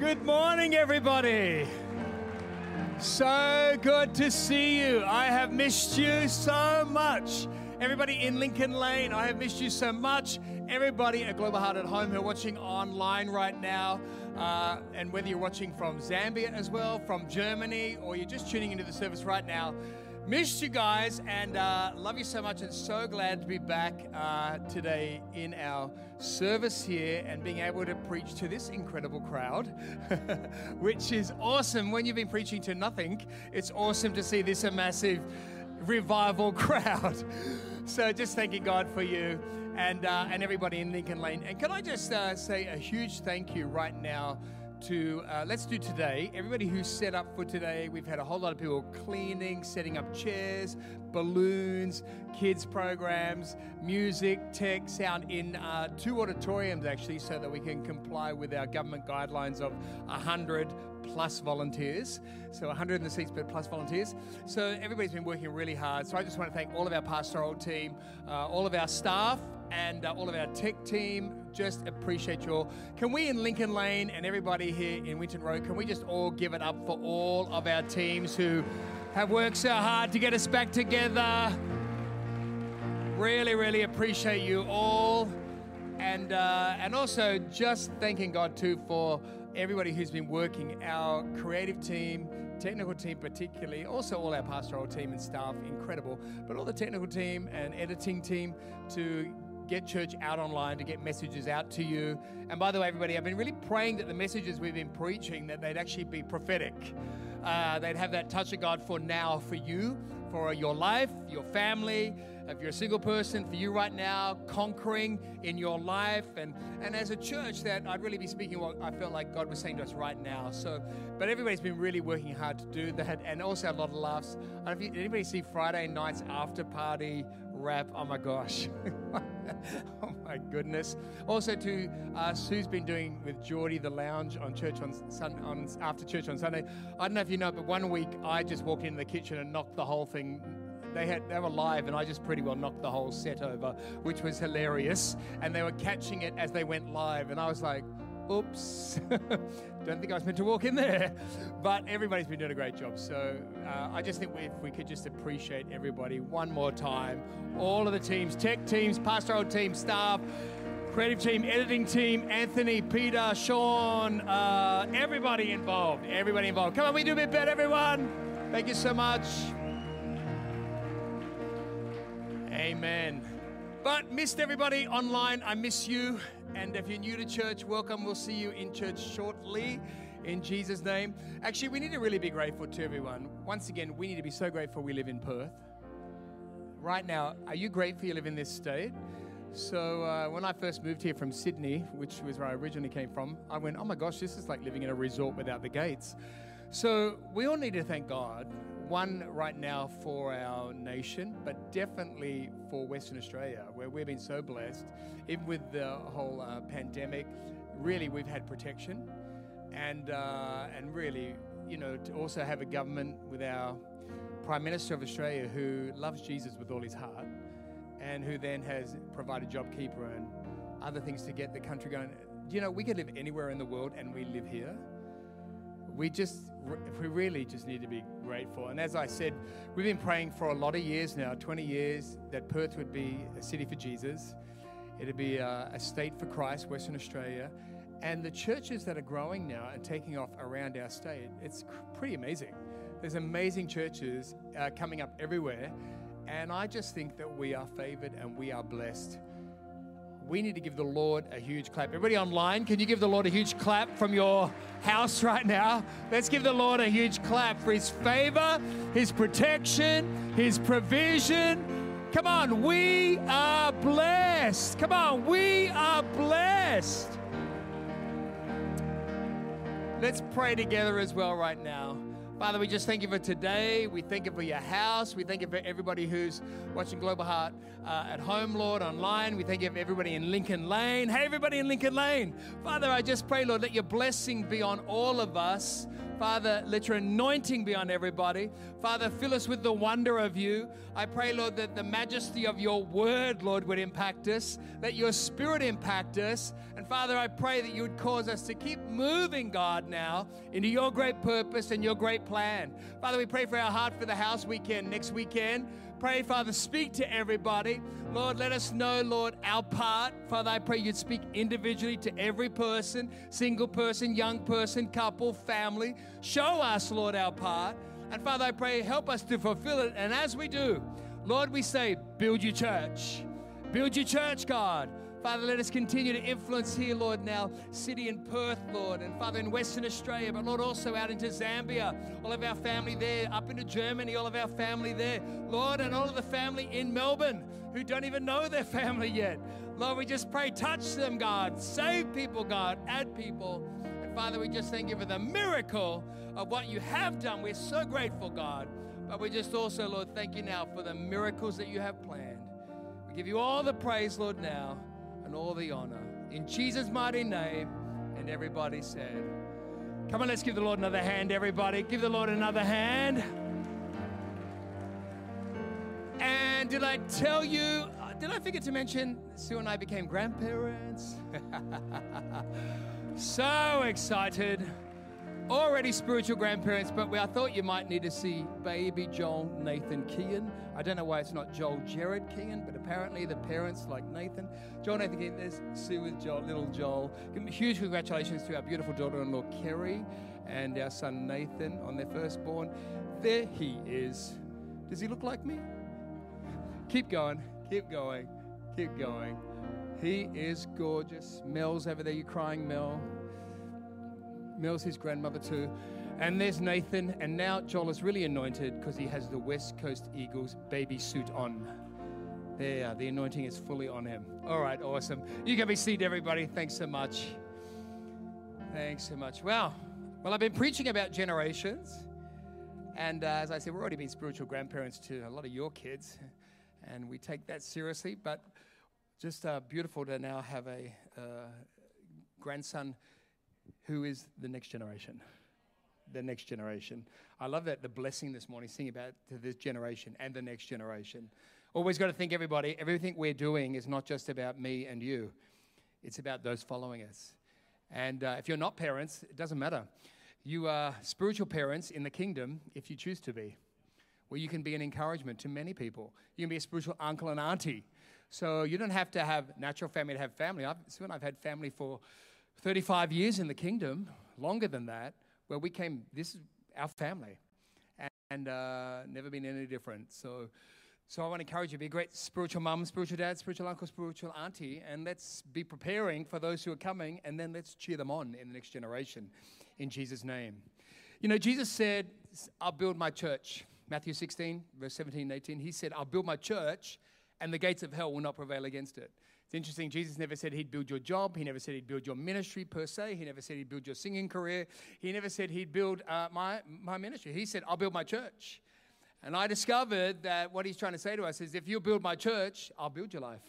Good morning, everybody. So good to see you. I have missed you so much. Everybody in Lincoln Lane, I have missed you so much. Everybody at Global Heart at Home who are watching online right now, uh, and whether you're watching from Zambia as well, from Germany, or you're just tuning into the service right now, Missed you guys and uh, love you so much and so glad to be back uh, today in our service here and being able to preach to this incredible crowd, which is awesome. When you've been preaching to nothing, it's awesome to see this a massive revival crowd. So just thanking God for you and, uh, and everybody in Lincoln Lane. And can I just uh, say a huge thank you right now to uh, let's do today. Everybody who's set up for today, we've had a whole lot of people cleaning, setting up chairs, balloons, kids programs, music, tech, sound in uh, two auditoriums actually, so that we can comply with our government guidelines of 100 plus volunteers. So 100 in the seats, but plus volunteers. So everybody's been working really hard. So I just want to thank all of our pastoral team, uh, all of our staff, and uh, all of our tech team. Just appreciate you all. Can we in Lincoln Lane and everybody here in Winton Road, can we just all give it up for all of our teams who have worked so hard to get us back together? Really, really appreciate you all. And, uh, and also just thanking God too for everybody who's been working, our creative team, technical team particularly, also all our pastoral team and staff, incredible, but all the technical team and editing team to get church out online, to get messages out to you. And by the way, everybody, I've been really praying that the messages we've been preaching, that they'd actually be prophetic. Uh, they'd have that touch of God for now, for you, for your life, your family, if you're a single person, for you right now, conquering in your life, and, and as a church, that I'd really be speaking what I felt like God was saying to us right now. So, but everybody's been really working hard to do that, and also a lot of laughs. I don't know if anybody see Friday night's after party rap? Oh my gosh. oh my goodness. Also to uh, Sue's been doing with Geordie the lounge on church on, sun, on after church on Sunday. I don't know if you know, but one week I just walked into the kitchen and knocked the whole thing they had they were live and I just pretty well knocked the whole set over, which was hilarious. And they were catching it as they went live, and I was like, oops, don't think I was meant to walk in there. But everybody's been doing a great job. So uh, I just think if we could just appreciate everybody one more time, all of the teams, tech teams, pastoral team, staff, creative team, editing team, Anthony, Peter, Sean, uh, everybody involved, everybody involved. Come on, we do a bit better, everyone. Thank you so much. Amen. But missed everybody online. I miss you. And if you're new to church, welcome. We'll see you in church shortly in Jesus' name. Actually, we need to really be grateful to everyone. Once again, we need to be so grateful we live in Perth. Right now, are you grateful you live in this state? So, uh, when I first moved here from Sydney, which was where I originally came from, I went, oh my gosh, this is like living in a resort without the gates. So, we all need to thank God one right now for our nation, but definitely for Western Australia, where we've been so blessed. Even with the whole uh, pandemic, really we've had protection, and uh, and really, you know, to also have a government with our Prime Minister of Australia who loves Jesus with all his heart, and who then has provided JobKeeper and other things to get the country going. You know, we could live anywhere in the world, and we live here we just we really just need to be grateful. And as I said, we've been praying for a lot of years now, 20 years, that Perth would be a city for Jesus. It'd be a, a state for Christ, Western Australia. And the churches that are growing now and taking off around our state, it's pretty amazing. There's amazing churches uh, coming up everywhere. And I just think that we are favored and we are blessed we need to give the Lord a huge clap. Everybody online, can you give the Lord a huge clap from your house right now? Let's give the Lord a huge clap for his favor, his protection, his provision. Come on, we are blessed. Come on, we are blessed. Let's pray together as well right now. Father, we just thank you for today. We thank you for your house. We thank you for everybody who's watching Global Heart uh, at home, Lord, online. We thank you for everybody in Lincoln Lane. Hey, everybody in Lincoln Lane. Father, I just pray, Lord, let your blessing be on all of us Father, let your anointing be on everybody. Father, fill us with the wonder of you. I pray, Lord, that the majesty of your word, Lord, would impact us, that your spirit impact us. And Father, I pray that you would cause us to keep moving, God, now into your great purpose and your great plan. Father, we pray for our heart for the house weekend next weekend. Pray, Father, speak to everybody. Lord, let us know, Lord, our part. Father, I pray you'd speak individually to every person, single person, young person, couple, family. Show us, Lord, our part. And Father, I pray, help us to fulfill it. And as we do, Lord, we say, build your church. Build your church, God. Father, let us continue to influence here, Lord, now, city in Perth, Lord, and Father, in Western Australia, but Lord, also out into Zambia, all of our family there, up into Germany, all of our family there, Lord, and all of the family in Melbourne who don't even know their family yet. Lord, we just pray, touch them, God, save people, God, add people. And Father, we just thank you for the miracle of what you have done. We're so grateful, God. But we just also, Lord, thank you now for the miracles that you have planned. We give you all the praise, Lord, now and all the honor. In Jesus' mighty name. And everybody said, Come on, let's give the Lord another hand, everybody. Give the Lord another hand. And did I tell you, uh, did I forget to mention Sue and I became grandparents? so excited already spiritual grandparents, but I thought you might need to see baby Joel Nathan Kean. I don't know why it's not Joel Jared Kean, but apparently the parents like Nathan. Joel Nathan Kean, there's Sue with Joel, little Joel. Huge congratulations to our beautiful daughter in law, Kerry, and our son Nathan on their firstborn. There he is. Does he look like me? Keep going, keep going, keep going. He is gorgeous. Mel's over there. You crying, Mel? Mel's his grandmother too. And there's Nathan, and now Joel is really anointed because he has the West Coast Eagles baby suit on. There, the anointing is fully on him. All right, awesome. You can be seated, everybody. Thanks so much. Thanks so much. Wow. Well, I've been preaching about generations. And uh, as I said, we've already been spiritual grandparents to a lot of your kids. And we take that seriously. But just uh, beautiful to now have a uh, grandson who is the next generation. The next generation. I love that the blessing this morning, singing about to this generation and the next generation. Always got to think, everybody, everything we're doing is not just about me and you, it's about those following us. And uh, if you're not parents, it doesn't matter. You are spiritual parents in the kingdom if you choose to be, where you can be an encouragement to many people. You can be a spiritual uncle and auntie. So you don't have to have natural family to have family. I've, I've had family for 35 years in the kingdom, longer than that, where we came, this is our family, and, uh, never been any different. So, so I want to encourage you be a great spiritual mum, spiritual dad, spiritual uncle, spiritual auntie, and let's be preparing for those who are coming, and then let's cheer them on in the next generation in Jesus' name. You know, Jesus said, I'll build my church. Matthew 16, verse 17 and 18. He said, I'll build my church, and the gates of hell will not prevail against it. It's interesting, Jesus never said he'd build your job. He never said he'd build your ministry per se. He never said he'd build your singing career. He never said he'd build uh, my, my ministry. He said, I'll build my church. And I discovered that what he's trying to say to us is if you build my church, I'll build your life.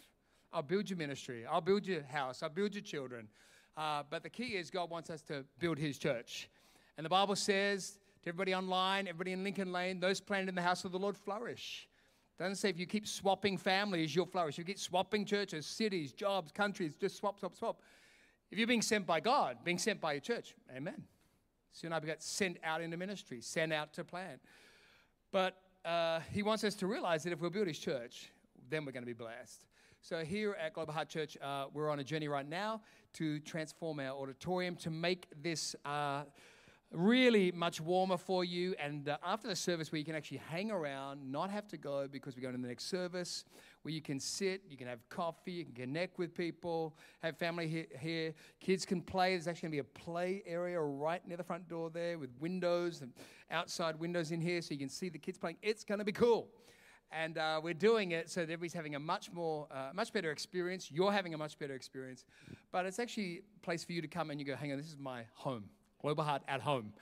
I'll build your ministry. I'll build your house. I'll build your children. Uh, but the key is God wants us to build his church. And the Bible says to everybody online, everybody in Lincoln Lane, those planted in the house of the Lord flourish doesn't say if you keep swapping families, you'll flourish. You keep swapping churches, cities, jobs, countries, just swap, swap, swap. If you're being sent by God, being sent by your church, amen. Soon I got sent out into ministry, sent out to plant. But uh, he wants us to realize that if we'll build his church, then we're going to be blessed. So here at Global Heart Church, uh, we're on a journey right now to transform our auditorium to make this. Uh, really much warmer for you. And uh, after the service, where you can actually hang around, not have to go because we're going to the next service, where you can sit, you can have coffee, you can connect with people, have family here. here. Kids can play. There's actually going to be a play area right near the front door there with windows and outside windows in here so you can see the kids playing. It's going to be cool. And uh, we're doing it so that everybody's having a much more, uh, much better experience. You're having a much better experience. But it's actually a place for you to come and you go, hang on, this is my home. Global Heart at home.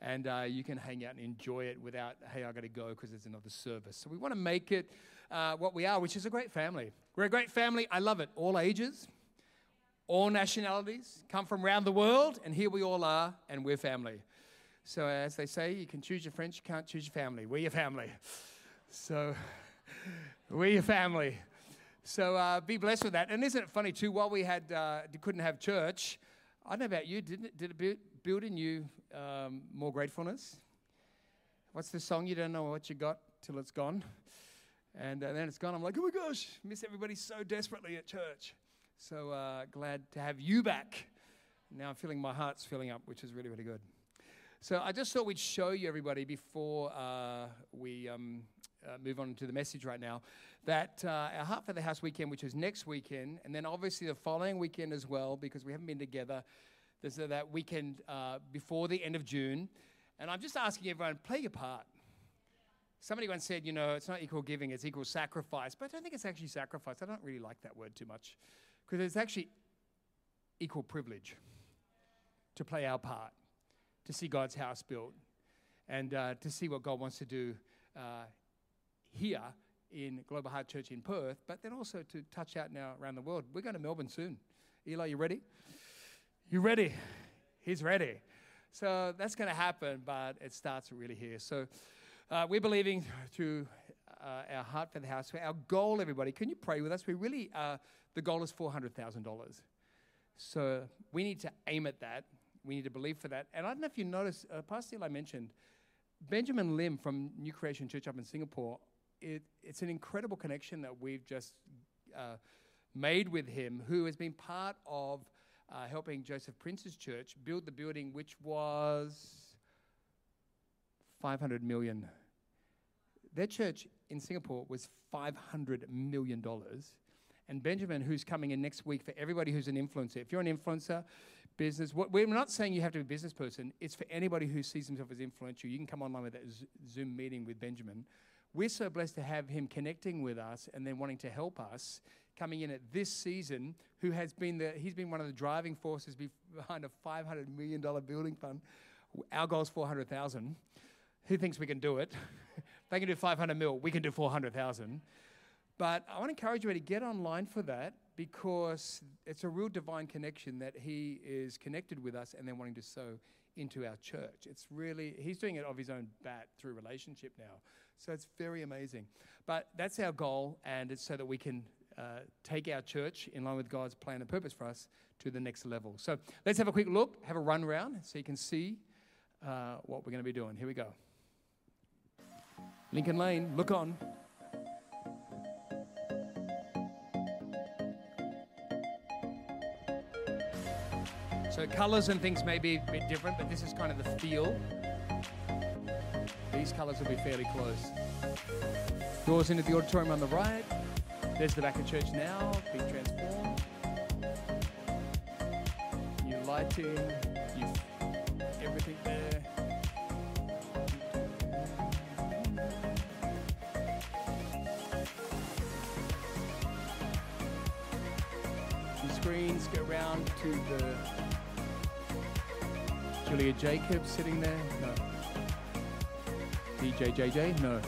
And uh, you can hang out and enjoy it without, hey, I got to go because there's another service. So we want to make it uh, what we are, which is a great family. We're a great family. I love it. All ages, all nationalities, come from around the world, and here we all are, and we're family. So, as they say, you can choose your friends, you can't choose your family. We're your family. So, we're your family. So, uh, be blessed with that. And isn't it funny, too, while we had, uh, couldn't have church, I don't know about you, Didn't it, did it build in you um, more gratefulness? What's the song? You don't know what you got till it's gone. And uh, then it's gone. I'm like, oh my gosh, miss everybody so desperately at church. So uh, glad to have you back. Now I'm feeling my heart's filling up, which is really, really good. So I just thought we'd show you, everybody, before uh, we um, uh, move on to the message right now, that uh, our Heart for the House weekend, which is next weekend, and then obviously the following weekend as well, because we haven't been together, there's that weekend uh, before the end of June. And I'm just asking everyone, play your part. Somebody once said, you know, it's not equal giving, it's equal sacrifice. But I don't think it's actually sacrifice. I don't really like that word too much because it's actually equal privilege to play our part, to see God's house built, and uh, to see what God wants to do uh, here in Global Heart Church in Perth, but then also to touch out now around the world. We're going to Melbourne soon. Eli, you ready? You ready? He's ready. So that's going to happen, but it starts really here. So uh, we're believing through uh, our heart for the house. Our goal, everybody, can you pray with us? We really, uh, the goal is $400,000. So we need to aim at that. We need to believe for that. And I don't know if you noticed, uh, Pastor Eli mentioned Benjamin Lim from New Creation Church up in Singapore. It, it's an incredible connection that we've just uh, made with him, who has been part of uh, helping Joseph Prince's church build the building, which was 500 million. Their church in Singapore was $500 million. And Benjamin, who's coming in next week for everybody who's an influencer, if you're an influencer, business, we're not saying you have to be a business person, it's for anybody who sees himself as influential. You can come online with that Zoom meeting with Benjamin. We're so blessed to have him connecting with us and then wanting to help us coming in at this season, who has been the, he's been one of the driving forces behind a $500 million building fund. Our goal is 400,000. Who thinks we can do it? they can do 500 mil, we can do 400,000. But I want to encourage you to get online for that because it's a real divine connection that he is connected with us and then wanting to sow into our church. It's really, he's doing it of his own bat through relationship now. So it's very amazing. But that's our goal, and it's so that we can uh, take our church in line with God's plan and purpose for us to the next level. So let's have a quick look, have a run round so you can see uh, what we're going to be doing. Here we go. Lincoln Lane, look on. So colors and things may be a bit different, but this is kind of the feel. These colors will be fairly close. Doors into the auditorium on the right. There's the back of church now, being transformed. New lighting, new everything there. The screens go round to the Julia Jacobs sitting there? No. DJ JJ? No.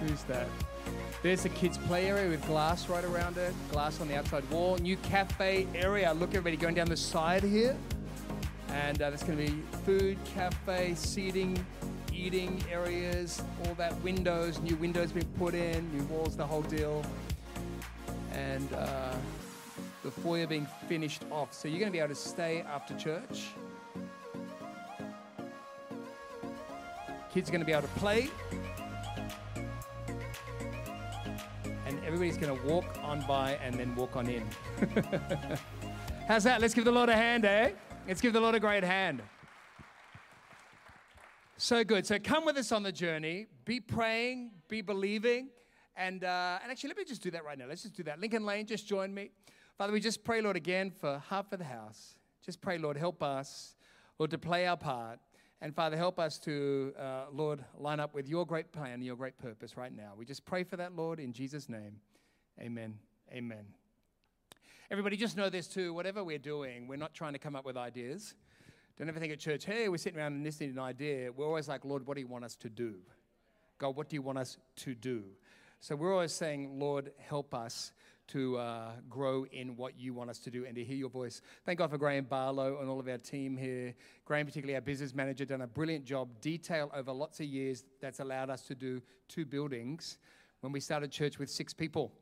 Who's that? There's a kids' play area with glass right around it, glass on the outside wall. New cafe area. Look, everybody going down the side here. And uh, there's going to be food, cafe, seating, eating areas, all that windows, new windows being put in, new walls, the whole deal. And uh, the foyer being finished off. So you're going to be able to stay after church. Kids are going to be able to play. Everybody's going to walk on by and then walk on in. How's that? Let's give the Lord a hand, eh? Let's give the Lord a great hand. So good. So come with us on the journey. Be praying, be believing. And, uh, and actually, let me just do that right now. Let's just do that. Lincoln Lane, just join me. Father, we just pray, Lord, again for Heart for the House. Just pray, Lord, help us, Lord, to play our part. And Father, help us to, uh, Lord, line up with your great plan your great purpose right now. We just pray for that, Lord, in Jesus' name. Amen. Amen. Everybody, just know this too. Whatever we're doing, we're not trying to come up with ideas. Don't ever think at church, hey, we're sitting around and listening to an idea. We're always like, Lord, what do you want us to do? God, what do you want us to do? So we're always saying, Lord, help us to uh, grow in what you want us to do and to hear your voice. Thank God for Graham Barlow and all of our team here. Graham, particularly our business manager, done a brilliant job, detail over lots of years that's allowed us to do two buildings when we started church with six people.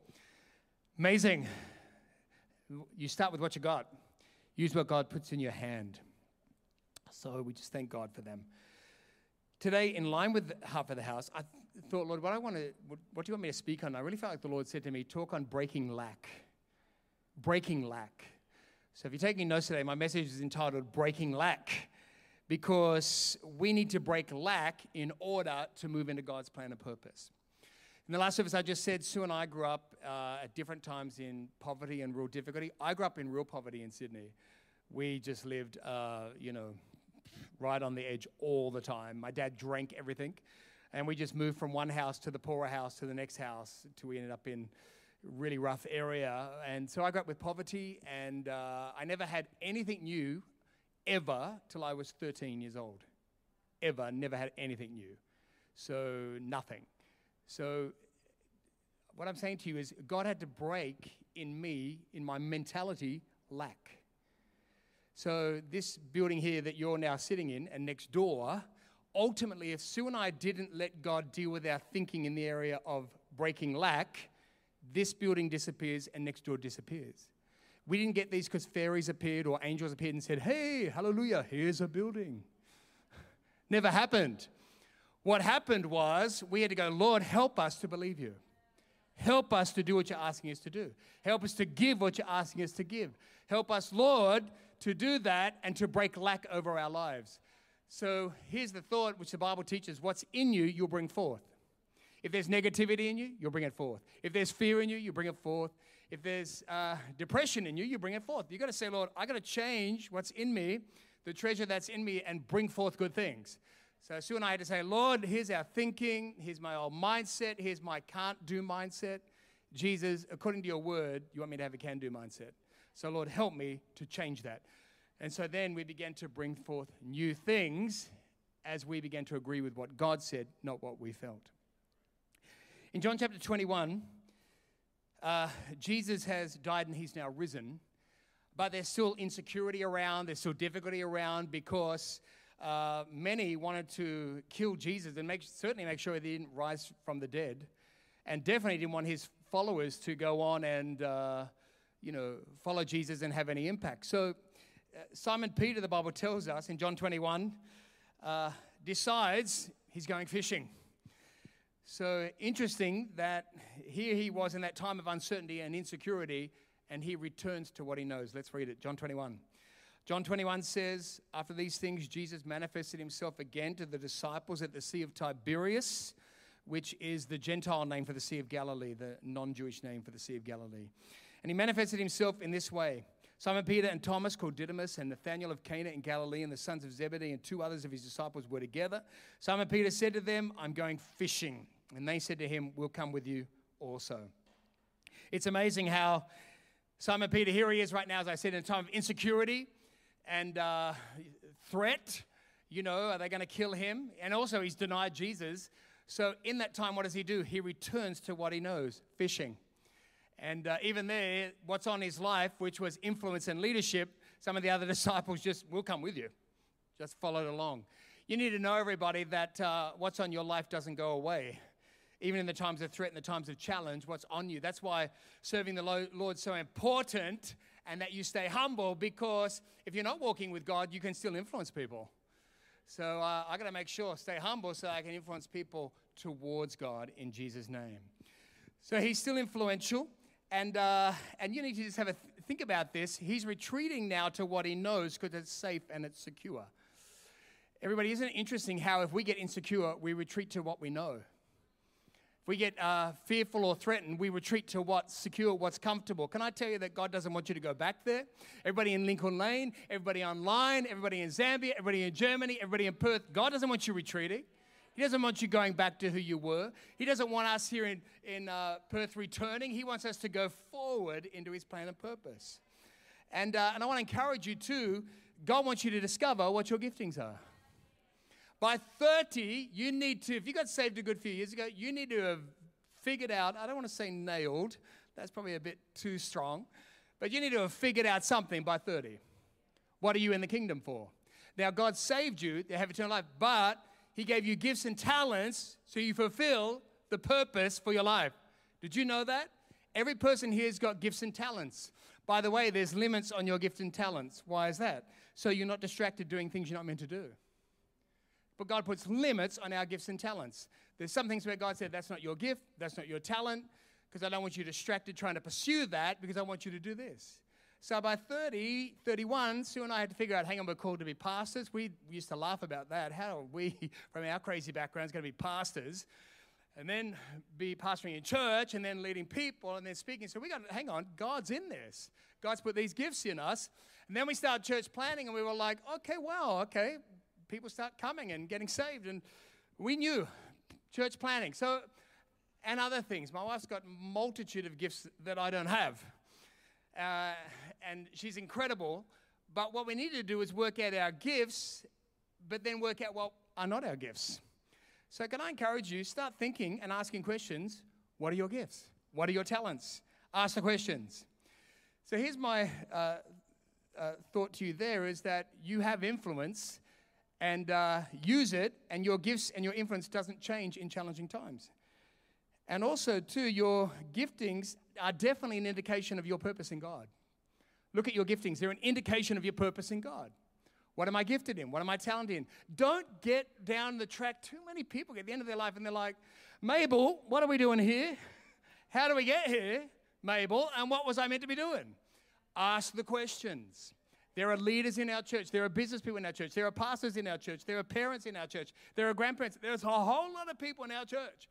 Amazing. You start with what you got, use what God puts in your hand. So we just thank God for them. Today, in line with half of the house, I thought, Lord, what I want to, what do you want me to speak on? I really felt like the Lord said to me, talk on breaking lack. Breaking lack. So if you're taking notes today, my message is entitled Breaking Lack because we need to break lack in order to move into God's plan and purpose. In the last service, I just said Sue and I grew up uh, at different times in poverty and real difficulty. I grew up in real poverty in Sydney. We just lived, uh, you know, right on the edge all the time. My dad drank everything. And we just moved from one house to the poorer house to the next house till we ended up in really rough area. And so I grew up with poverty, and uh, I never had anything new ever till I was 13 years old. Ever, never had anything new. So nothing. So what I'm saying to you is God had to break in me, in my mentality, lack. So this building here that you're now sitting in and next door ultimately, if Sue and I didn't let God deal with our thinking in the area of breaking lack, this building disappears and next door disappears. We didn't get these because fairies appeared or angels appeared and said, Hey, hallelujah, here's a building. Never happened. What happened was we had to go, Lord, help us to believe you. Help us to do what you're asking us to do. Help us to give what you're asking us to give. Help us, Lord, to do that and to break lack over our lives. So here's the thought which the Bible teaches what's in you, you'll bring forth. If there's negativity in you, you'll bring it forth. If there's fear in you, you bring it forth. If there's uh, depression in you, you bring it forth. You got to say, Lord, I got to change what's in me, the treasure that's in me, and bring forth good things. So Sue and I had to say, Lord, here's our thinking. Here's my old mindset. Here's my can't do mindset. Jesus, according to your word, you want me to have a can do mindset. So, Lord, help me to change that. And so then we began to bring forth new things as we began to agree with what God said, not what we felt. In John chapter 21, uh, Jesus has died and he's now risen, but there's still insecurity around, there's still difficulty around because uh, many wanted to kill Jesus and make, certainly make sure he didn't rise from the dead, and definitely didn't want his followers to go on and uh, you know follow Jesus and have any impact. So Simon Peter, the Bible tells us in John 21, uh, decides he's going fishing. So interesting that here he was in that time of uncertainty and insecurity, and he returns to what he knows. Let's read it. John 21. John 21 says, After these things, Jesus manifested himself again to the disciples at the Sea of Tiberias, which is the Gentile name for the Sea of Galilee, the non Jewish name for the Sea of Galilee. And he manifested himself in this way Simon Peter and Thomas, called Didymus, and Nathanael of Cana in Galilee, and the sons of Zebedee, and two others of his disciples were together. Simon Peter said to them, I'm going fishing. And they said to him, We'll come with you also. It's amazing how Simon Peter, here he is right now, as I said, in a time of insecurity and uh, threat. You know, are they going to kill him? And also, he's denied Jesus. So, in that time, what does he do? He returns to what he knows fishing. And uh, even there, what's on his life, which was influence and leadership, some of the other disciples just will come with you, just followed along. You need to know, everybody, that uh, what's on your life doesn't go away. Even in the times of threat and the times of challenge, what's on you. That's why serving the Lord is so important and that you stay humble because if you're not walking with God, you can still influence people. So uh, I got to make sure, stay humble so I can influence people towards God in Jesus' name. So he's still influential. And, uh, and you need to just have a th- think about this. He's retreating now to what he knows because it's safe and it's secure. Everybody, isn't it interesting how if we get insecure, we retreat to what we know? If we get uh, fearful or threatened, we retreat to what's secure, what's comfortable. Can I tell you that God doesn't want you to go back there? Everybody in Lincoln Lane, everybody online, everybody in Zambia, everybody in Germany, everybody in Perth, God doesn't want you retreating. He doesn't want you going back to who you were. He doesn't want us here in, in uh, Perth returning. He wants us to go forward into his plan and purpose. And, uh, and I want to encourage you too, God wants you to discover what your giftings are. By 30, you need to, if you got saved a good few years ago, you need to have figured out, I don't want to say nailed, That's probably a bit too strong. But you need to have figured out something by 30. What are you in the kingdom for? Now, God saved you to have eternal life, but He gave you gifts and talents so you fulfill the purpose for your life. Did you know that? Every person here has got gifts and talents. By the way, there's limits on your gifts and talents. Why is that? So you're not distracted doing things you're not meant to do. But God puts limits on our gifts and talents. There's some things where God said, That's not your gift, that's not your talent, because I don't want you distracted trying to pursue that, because I want you to do this. So by 30, 31, Sue and I had to figure out, hang on, we're called to be pastors. We used to laugh about that. How are we, from our crazy backgrounds, going to be pastors? And then be pastoring in church and then leading people and then speaking. So we got hang on, God's in this. God's put these gifts in us. And then we started church planting and we were like, okay, wow, okay. People start coming and getting saved. And we knew church planting. So, and other things. My wife's got multitude of gifts that I don't have. Uh, and she's incredible. But what we need to do is work out our gifts, but then work out what are not our gifts. So, can I encourage you, start thinking and asking questions what are your gifts? What are your talents? Ask the questions. So, here's my uh, uh, thought to you there is that you have influence and uh, use it, and your gifts and your influence doesn't change in challenging times. And also, too, your giftings are definitely an indication of your purpose in God. Look at your giftings, they're an indication of your purpose in God. What am I gifted in? What am I talented in? Don't get down the track. Too many people get the end of their life and they're like, Mabel, what are we doing here? How do we get here, Mabel? And what was I meant to be doing? Ask the questions. There are leaders in our church. There are business people in our church. There are pastors in our church. There are parents in our church. There are grandparents. There's a whole lot of people in our church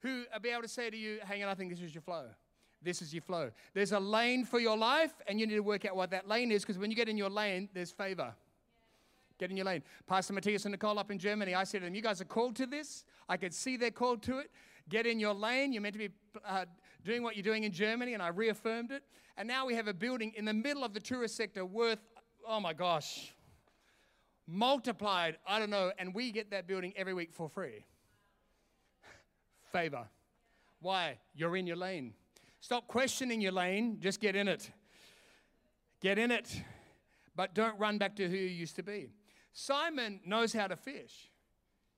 who will be able to say to you, hang on, I think this is your flow. This is your flow. There's a lane for your life, and you need to work out what that lane is because when you get in your lane, there's favor. Get in your lane. Pastor Matthias and Nicole up in Germany, I said to them, You guys are called to this. I could see they're called to it. Get in your lane. You're meant to be uh, doing what you're doing in Germany, and I reaffirmed it. And now we have a building in the middle of the tourist sector worth, oh my gosh, multiplied, I don't know, and we get that building every week for free. Favor. Why? You're in your lane. Stop questioning your lane, just get in it. Get in it, but don't run back to who you used to be. Simon knows how to fish.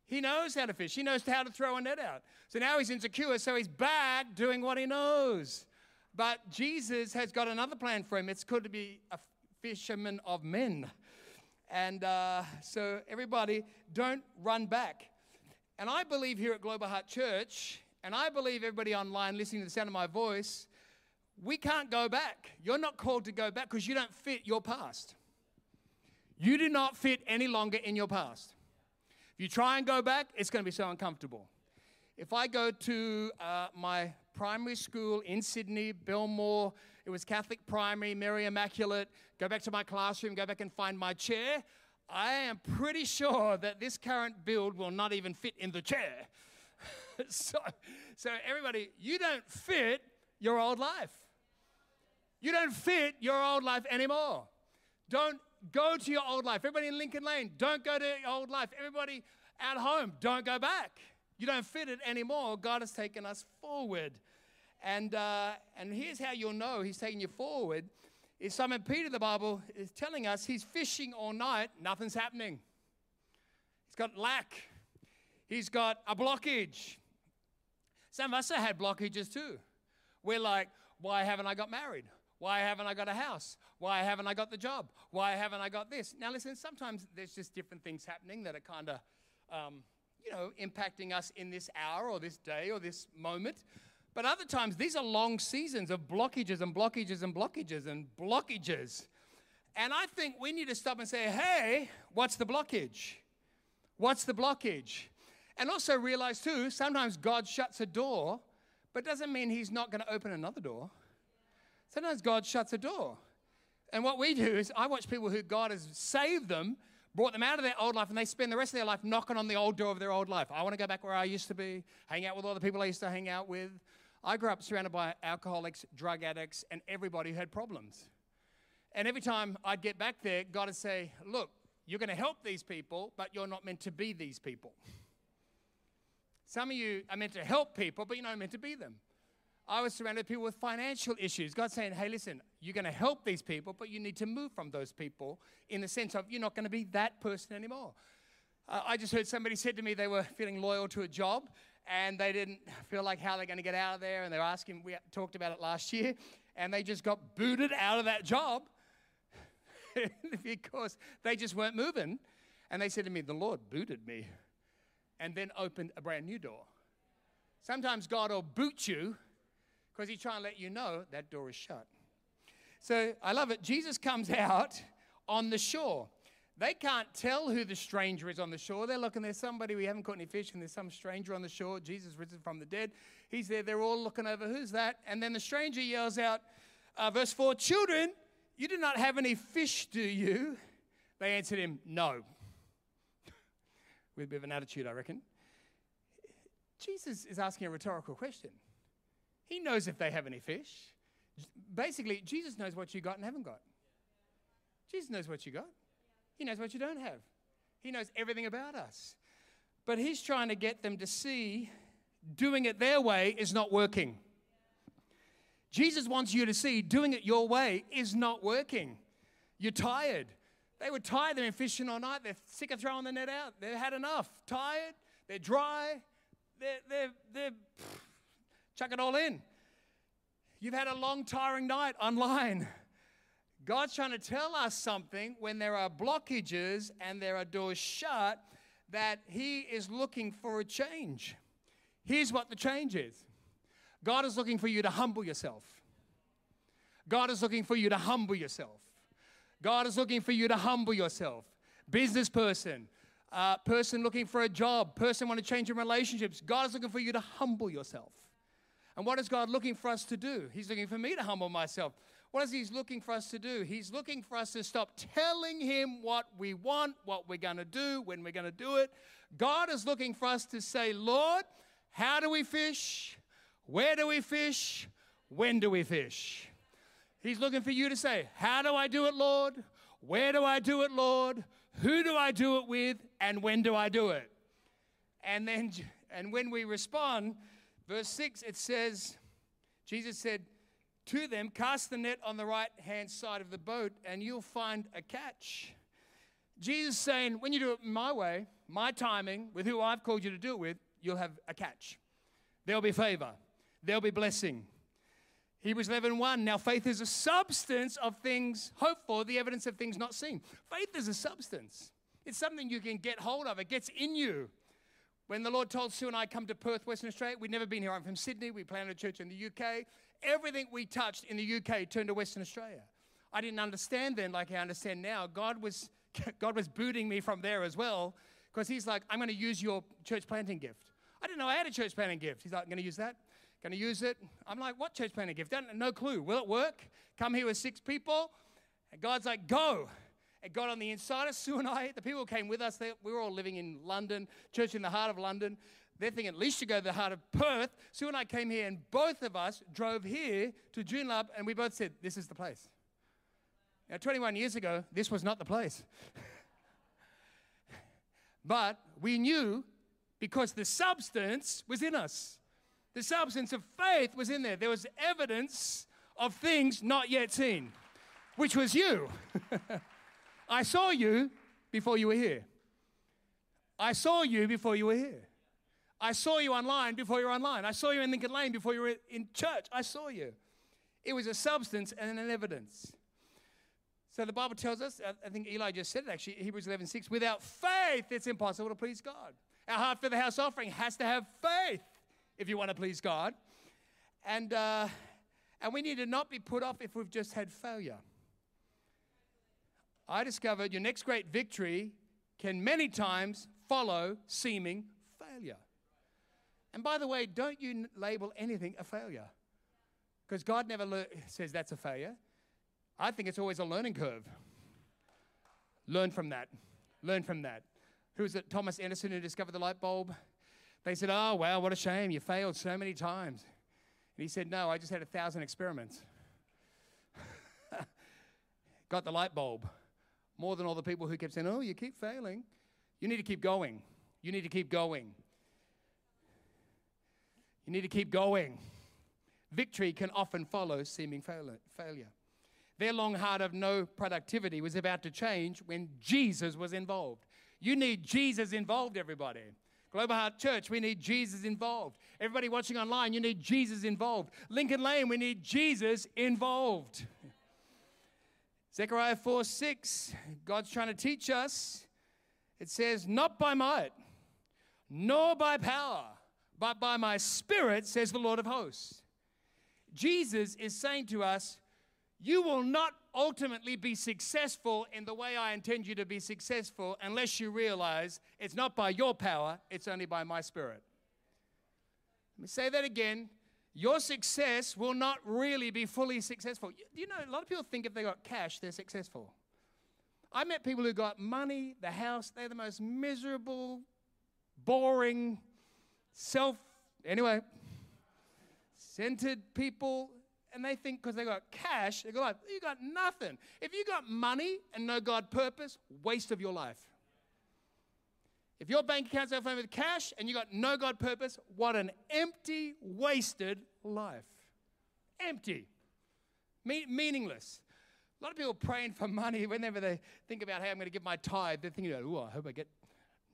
He knows how to fish. He knows how to throw a net out. So now he's insecure, so he's back doing what he knows. But Jesus has got another plan for him. It's called to be a fisherman of men. And uh, so, everybody, don't run back. And I believe here at Global Heart Church, and I believe everybody online listening to the sound of my voice, we can't go back. You're not called to go back because you don't fit your past. You do not fit any longer in your past. If you try and go back, it's going to be so uncomfortable. If I go to uh, my primary school in Sydney, Belmore, it was Catholic primary, Mary Immaculate, go back to my classroom, go back and find my chair, I am pretty sure that this current build will not even fit in the chair. so, so, everybody, you don't fit your old life. You don't fit your old life anymore. Don't go to your old life. Everybody in Lincoln Lane, don't go to your old life. Everybody at home, don't go back. You don't fit it anymore. God has taken us forward. And, uh, and here's how you'll know He's taking you forward. Is Simon Peter, the Bible is telling us he's fishing all night, nothing's happening. He's got lack. He's got a blockage. Some of us have had blockages too. We're like, why haven't I got married? Why haven't I got a house? Why haven't I got the job? Why haven't I got this? Now, listen, sometimes there's just different things happening that are kind of, um, you know, impacting us in this hour or this day or this moment. But other times, these are long seasons of blockages and blockages and blockages and blockages. And I think we need to stop and say, hey, what's the blockage? What's the blockage? And also realize, too, sometimes God shuts a door, but doesn't mean He's not going to open another door. Sometimes God shuts a door. And what we do is, I watch people who God has saved them, brought them out of their old life, and they spend the rest of their life knocking on the old door of their old life. I want to go back where I used to be, hang out with all the people I used to hang out with. I grew up surrounded by alcoholics, drug addicts, and everybody who had problems. And every time I'd get back there, God would say, Look, you're going to help these people, but you're not meant to be these people. Some of you are meant to help people, but you're not meant to be them. I was surrounded people with financial issues. God saying, hey, listen, you're going to help these people, but you need to move from those people in the sense of you're not going to be that person anymore. Uh, I just heard somebody said to me they were feeling loyal to a job and they didn't feel like how they're going to get out of there. And they're asking, we talked about it last year, and they just got booted out of that job because they just weren't moving. And they said to me, The Lord booted me and then opened a brand new door. Sometimes God will boot you because He's trying to let you know that door is shut. So I love it. Jesus comes out on the shore. They can't tell who the stranger is on the shore. They're looking, there's somebody, we haven't caught any fish, and there's some stranger on the shore. Jesus risen from the dead. He's there. They're all looking over, who's that? And then the stranger yells out, uh, verse 4 Children, you do not have any fish, do you? They answered him, No. With a bit of an attitude, I reckon. Jesus is asking a rhetorical question. He knows if they have any fish. Basically, Jesus knows what you got and haven't got. Jesus knows what you got. He knows what you don't have. He knows everything about us. But he's trying to get them to see doing it their way is not working. Jesus wants you to see doing it your way is not working. You're tired. They were tired. They've been fishing all night. They're sick of throwing the net out. They've had enough. Tired. They're dry. They're, they're, they're pff, chuck it all in. You've had a long, tiring night online. God's trying to tell us something when there are blockages and there are doors shut that He is looking for a change. Here's what the change is God is looking for you to humble yourself. God is looking for you to humble yourself. God is looking for you to humble yourself. Business person, uh, person looking for a job, person want to change your relationships. God is looking for you to humble yourself. And what is God looking for us to do? He's looking for me to humble myself. What is He looking for us to do? He's looking for us to stop telling Him what we want, what we're going to do, when we're going to do it. God is looking for us to say, Lord, how do we fish? Where do we fish? When do we fish? He's looking for you to say, How do I do it, Lord? Where do I do it, Lord? Who do I do it with? And when do I do it? And then, and when we respond, verse 6, it says, Jesus said, to them, Cast the net on the right hand side of the boat, and you'll find a catch. Jesus saying, When you do it my way, my timing, with who I've called you to do it with, you'll have a catch. There'll be favor, there'll be blessing. Hebrews 11 1. Now, faith is a substance of things hoped for, the evidence of things not seen. Faith is a substance, it's something you can get hold of, it gets in you. When the Lord told Sue and I come to Perth, Western Australia, we'd never been here. I'm from Sydney. We planted a church in the UK everything we touched in the UK turned to Western Australia. I didn't understand then like I understand now. God was, God was booting me from there as well because He's like, I'm going to use your church planting gift. I didn't know I had a church planting gift. He's like, I'm going to use that. To use it. I'm like, what church planting gift? No clue. Will it work? Come here with six people. And God's like, go. It got on the inside of Sue and I. The people came with us. They, we were all living in London, church in the heart of London. They're thinking at least you go to the heart of Perth. Sue and I came here, and both of us drove here to Joondalup, and we both said, This is the place. Now, 21 years ago, this was not the place. but we knew because the substance was in us. The substance of faith was in there. There was evidence of things not yet seen, which was you. I saw you before you were here. I saw you before you were here. I saw you online before you were online. I saw you in Lincoln Lane before you were in church. I saw you. It was a substance and an evidence. So the Bible tells us, I think Eli just said it actually, Hebrews 11 6, without faith, it's impossible to please God. Our heart for the house offering has to have faith if you want to please God. And, uh, and we need to not be put off if we've just had failure. I discovered your next great victory can many times follow seeming failure. And by the way, don't you label anything a failure. Because God never le- says that's a failure. I think it's always a learning curve. Learn from that. Learn from that. Who was it? Thomas Edison who discovered the light bulb? They said, Oh, wow, what a shame. You failed so many times. And he said, No, I just had a thousand experiments. Got the light bulb. More than all the people who kept saying, Oh, you keep failing. You need to keep going. You need to keep going. You need to keep going. victory can often follow seeming failure. Their long heart of no productivity was about to change when Jesus was involved. You need Jesus involved, everybody. Global Heart Church, we need Jesus involved. Everybody watching online, you need Jesus involved. Lincoln Lane, we need Jesus involved. Zechariah 4 6, God's trying to teach us. It says, Not by might, nor by power, but by my spirit, says the Lord of hosts. Jesus is saying to us, You will not ultimately be successful in the way I intend you to be successful unless you realize it's not by your power, it's only by my spirit. Let me say that again your success will not really be fully successful. You know, a lot of people think if they got cash, they're successful. I met people who got money, the house, they're the most miserable, boring, self, anyway, centered people. And they think because they got cash, they go like, you got nothing. If you got money and no God purpose, waste of your life. If your bank account's overflowing with cash and you got no God purpose, what an empty, wasted life. Empty. Me- meaningless. A lot of people praying for money whenever they think about hey, I'm going to give my tithe. They're thinking, oh, I hope I get,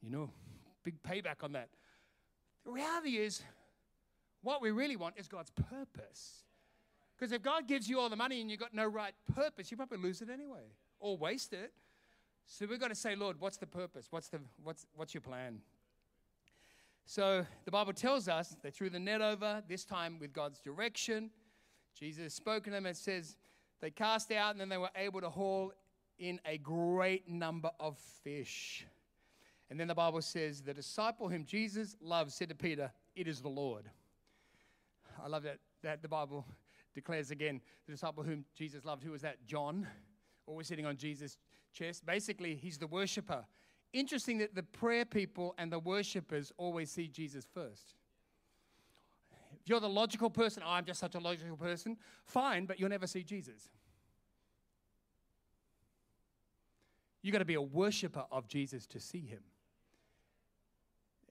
you know, big payback on that. The reality is, what we really want is God's purpose. Because if God gives you all the money and you've got no right purpose, you probably lose it anyway or waste it. So we've got to say, Lord, what's the purpose? What's, the, what's, what's your plan? So the Bible tells us they threw the net over, this time with God's direction. Jesus spoke to them and says, they cast out and then they were able to haul in a great number of fish. And then the Bible says, the disciple whom Jesus loved said to Peter, It is the Lord. I love that, that the Bible declares again, the disciple whom Jesus loved. Who was that? John, always sitting on Jesus' chest. Basically, he's the worshiper. Interesting that the prayer people and the worshippers always see Jesus first. If you're the logical person, oh, I'm just such a logical person, fine, but you'll never see Jesus. You've got to be a worshiper of Jesus to see him.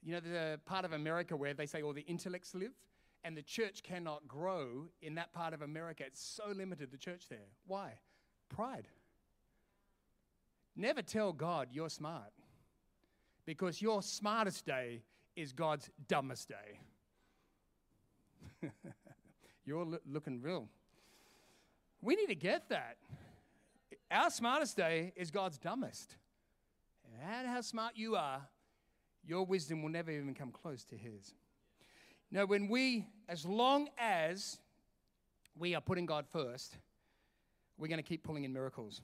You know, the part of America where they say all the intellects live, and the church cannot grow in that part of America. It's so limited, the church there. Why? Pride. Never tell God you're smart because your smartest day is God's dumbest day. you're lo- looking real. We need to get that. Our smartest day is God's dumbest. And how smart you are, your wisdom will never even come close to His. Now, when we, as long as we are putting God first, we're going to keep pulling in miracles.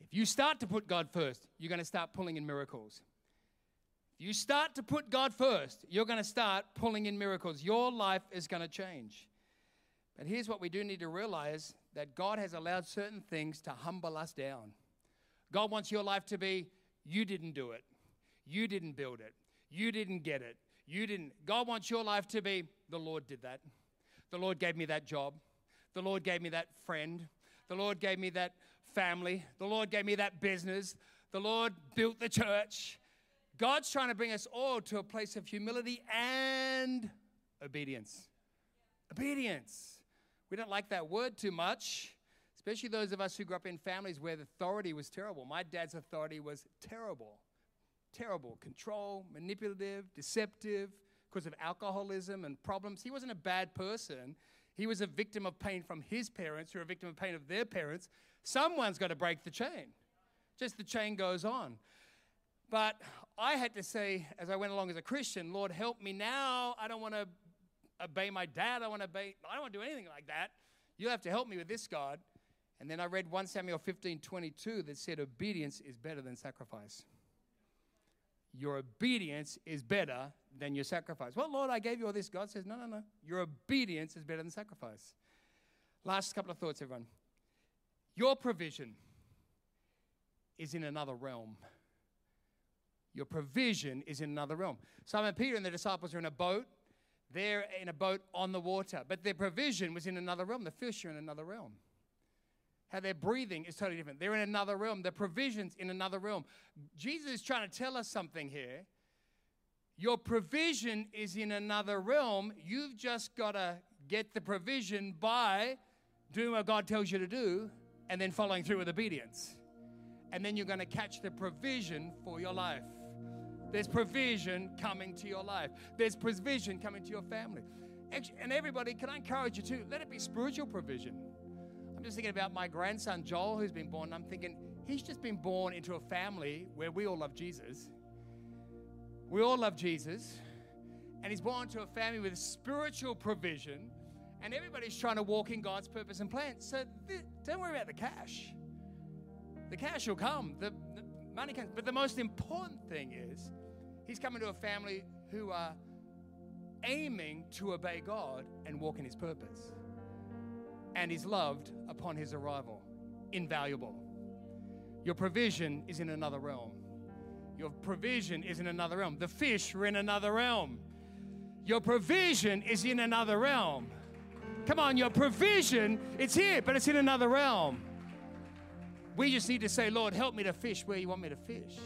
If you start to put God first, you're going to start pulling in miracles. If you start to put God first, you're going to start pulling in miracles. Your life is going to change. But here's what we do need to realize that God has allowed certain things to humble us down. God wants your life to be you didn't do it, you didn't build it, you didn't get it, you didn't. God wants your life to be the Lord did that. The Lord gave me that job. The Lord gave me that friend. The Lord gave me that family. The Lord gave me that business. The Lord built the church. God's trying to bring us all to a place of humility and obedience. Obedience. We don't like that word too much, especially those of us who grew up in families where the authority was terrible. My dad's authority was terrible. Terrible. Control, manipulative, deceptive, because of alcoholism and problems. He wasn't a bad person. He was a victim of pain from his parents, who were a victim of pain of their parents. Someone's got to break the chain. Just the chain goes on. But I had to say, as I went along as a Christian, Lord, help me now. I don't want to obey my dad. I want to obey, I don't want to do anything like that. You have to help me with this, God. And then I read 1 Samuel 15 22 that said, Obedience is better than sacrifice. Your obedience is better than your sacrifice. Well, Lord, I gave you all this. God says, No, no, no. Your obedience is better than sacrifice. Last couple of thoughts, everyone. Your provision is in another realm. Your provision is in another realm. Simon Peter and the disciples are in a boat. They're in a boat on the water, but their provision was in another realm. The fish are in another realm. How they're breathing is totally different. They're in another realm. The provision's in another realm. Jesus is trying to tell us something here. Your provision is in another realm. You've just got to get the provision by doing what God tells you to do and then following through with obedience. And then you're going to catch the provision for your life. There's provision coming to your life, there's provision coming to your family. And everybody, can I encourage you to let it be spiritual provision? Just thinking about my grandson Joel, who's been born. I'm thinking he's just been born into a family where we all love Jesus. We all love Jesus. And he's born into a family with spiritual provision. And everybody's trying to walk in God's purpose and plan. So th- don't worry about the cash. The cash will come, the, the money comes. But the most important thing is he's coming to a family who are aiming to obey God and walk in his purpose. And is loved upon his arrival. Invaluable. Your provision is in another realm. Your provision is in another realm. The fish are in another realm. Your provision is in another realm. Come on, your provision, it's here, but it's in another realm. We just need to say, Lord, help me to fish where you want me to fish.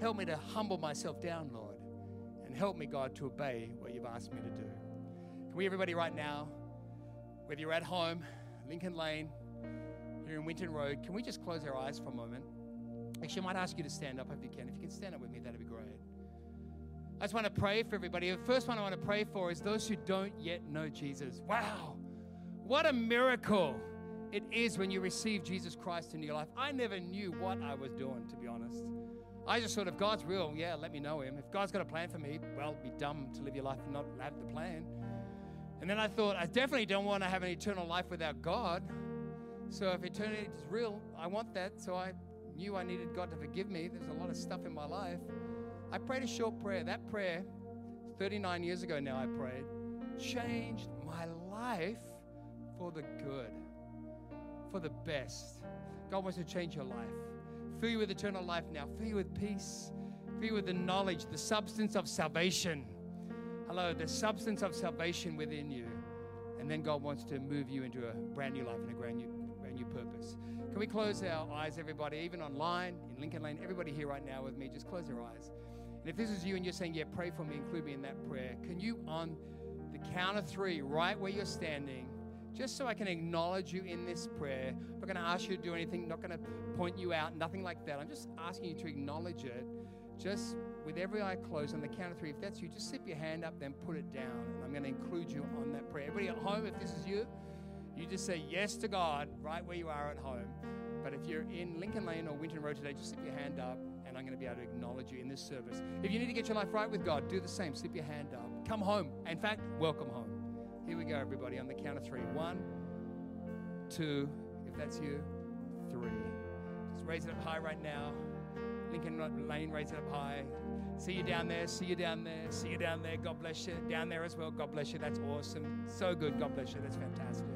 Help me to humble myself down, Lord. And help me, God, to obey what you've asked me to do. Can we, everybody, right now, whether you're at home, Lincoln Lane, here in Winton Road, can we just close our eyes for a moment? Actually, I might ask you to stand up if you can. If you can stand up with me, that'd be great. I just want to pray for everybody. The first one I want to pray for is those who don't yet know Jesus. Wow, what a miracle it is when you receive Jesus Christ into your life. I never knew what I was doing, to be honest. I just thought, if God's real, yeah, let me know Him. If God's got a plan for me, well, it'd be dumb to live your life and not have the plan. And then I thought, I definitely don't want to have an eternal life without God. So if eternity is real, I want that. So I knew I needed God to forgive me. There's a lot of stuff in my life. I prayed a short prayer. That prayer, 39 years ago now, I prayed, changed my life for the good, for the best. God wants to change your life. Fill you with eternal life now. Fill you with peace. Fill you with the knowledge, the substance of salvation. Hello, the substance of salvation within you. And then God wants to move you into a brand new life and a brand new, brand new purpose. Can we close our eyes, everybody, even online, in Lincoln Lane? Everybody here right now with me, just close your eyes. And if this is you and you're saying, Yeah, pray for me, include me in that prayer, can you, on the count of three, right where you're standing, just so I can acknowledge you in this prayer. I'm not going to ask you to do anything, not going to point you out, nothing like that. I'm just asking you to acknowledge it. Just with every eye closed on the count of three. If that's you, just slip your hand up, then put it down. And I'm going to include you on that prayer. Everybody at home, if this is you, you just say yes to God right where you are at home. But if you're in Lincoln Lane or Winton Road today, just slip your hand up and I'm going to be able to acknowledge you in this service. If you need to get your life right with God, do the same. Slip your hand up. Come home. In fact, welcome home. Here we go, everybody, on the count of three. One, two, if that's you, three. Just raise it up high right now. Lincoln Lane, raise it up high. See you down there. See you down there. See you down there. God bless you. Down there as well. God bless you. That's awesome. So good. God bless you. That's fantastic.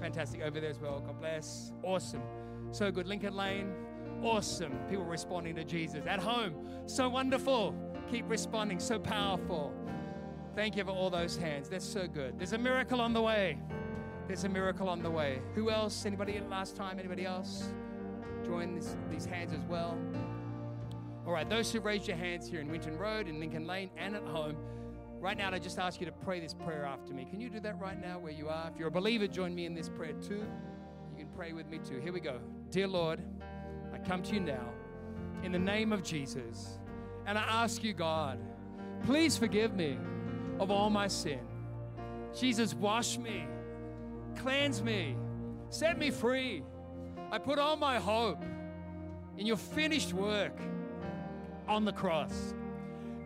Fantastic. Over there as well. God bless. Awesome. So good. Lincoln Lane. Awesome. People responding to Jesus. At home. So wonderful. Keep responding. So powerful. Thank you for all those hands. That's so good. There's a miracle on the way. There's a miracle on the way. Who else? Anybody last time? Anybody else? Join this, these hands as well. All right, those who raised your hands here in Winton Road, in Lincoln Lane, and at home, right now I just ask you to pray this prayer after me. Can you do that right now where you are? If you're a believer, join me in this prayer too. You can pray with me too. Here we go. Dear Lord, I come to you now in the name of Jesus, and I ask you, God, please forgive me of all my sin. Jesus, wash me, cleanse me, set me free. I put all my hope in your finished work on the cross.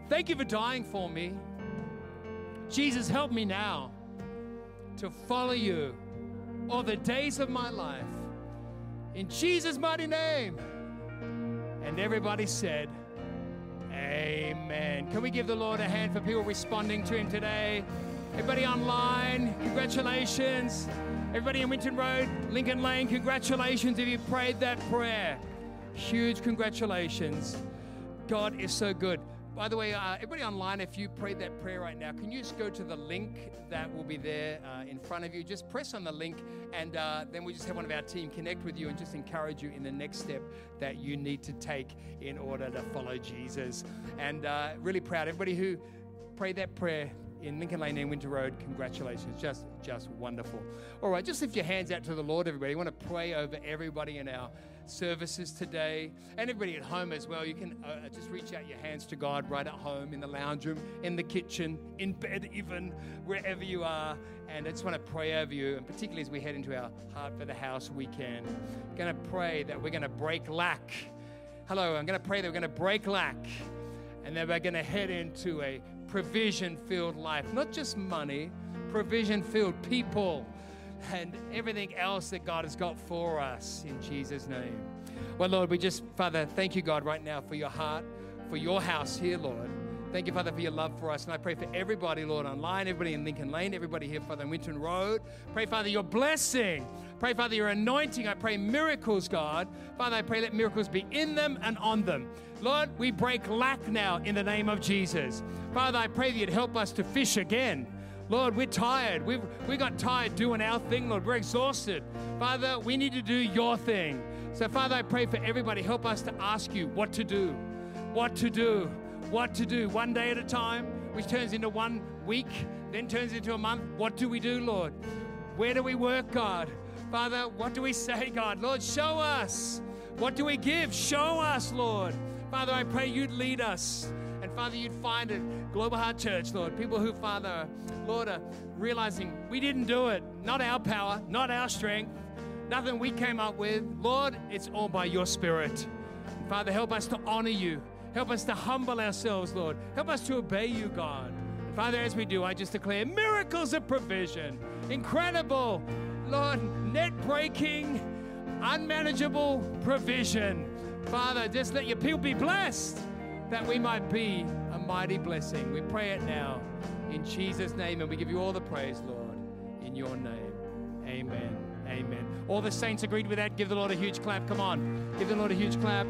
Thank you for dying for me. Jesus, help me now to follow you all the days of my life. In Jesus' mighty name. And everybody said, Amen. Can we give the Lord a hand for people responding to Him today? Everybody online, congratulations. Everybody in Winton Road, Lincoln Lane, congratulations if you prayed that prayer. Huge congratulations. God is so good. By the way, uh, everybody online, if you prayed that prayer right now, can you just go to the link that will be there uh, in front of you? Just press on the link, and uh, then we just have one of our team connect with you and just encourage you in the next step that you need to take in order to follow Jesus. And uh, really proud, everybody who prayed that prayer, in Lincoln Lane and Winton Road. Congratulations. Just, just wonderful. All right, just lift your hands out to the Lord, everybody. I want to pray over everybody in our services today and everybody at home as well. You can uh, just reach out your hands to God right at home, in the lounge room, in the kitchen, in bed, even wherever you are. And I just want to pray over you, and particularly as we head into our Heart for the House weekend, I'm going to pray that we're going to break lack. Hello, I'm going to pray that we're going to break lack and then we're going to head into a provision filled life. Not just money, provision filled people and everything else that God has got for us in Jesus' name. Well, Lord, we just, Father, thank you, God, right now for your heart, for your house here, Lord. Thank you, Father, for your love for us. And I pray for everybody, Lord, online, everybody in Lincoln Lane, everybody here, Father, in Winton Road. Pray, Father, your blessing. Pray, Father, your anointing. I pray miracles, God. Father, I pray let miracles be in them and on them. Lord, we break lack now in the name of Jesus. Father, I pray that you'd help us to fish again. Lord, we're tired. We've, we got tired doing our thing, Lord. We're exhausted. Father, we need to do your thing. So, Father, I pray for everybody. Help us to ask you what to do, what to do, what to do, one day at a time, which turns into one week, then turns into a month. What do we do, Lord? Where do we work, God? Father, what do we say, God? Lord, show us. What do we give? Show us, Lord. Father, I pray you'd lead us. And Father, you'd find it, Global Heart Church, Lord, people who, Father, Lord, are realizing we didn't do it. Not our power, not our strength, nothing we came up with. Lord, it's all by your Spirit. And Father, help us to honor you. Help us to humble ourselves, Lord. Help us to obey you, God. And Father, as we do, I just declare miracles of provision. Incredible, Lord, net breaking, unmanageable provision. Father, just let your people be blessed that we might be a mighty blessing. We pray it now in Jesus' name, and we give you all the praise, Lord, in your name. Amen. Amen. All the saints agreed with that. Give the Lord a huge clap. Come on. Give the Lord a huge clap.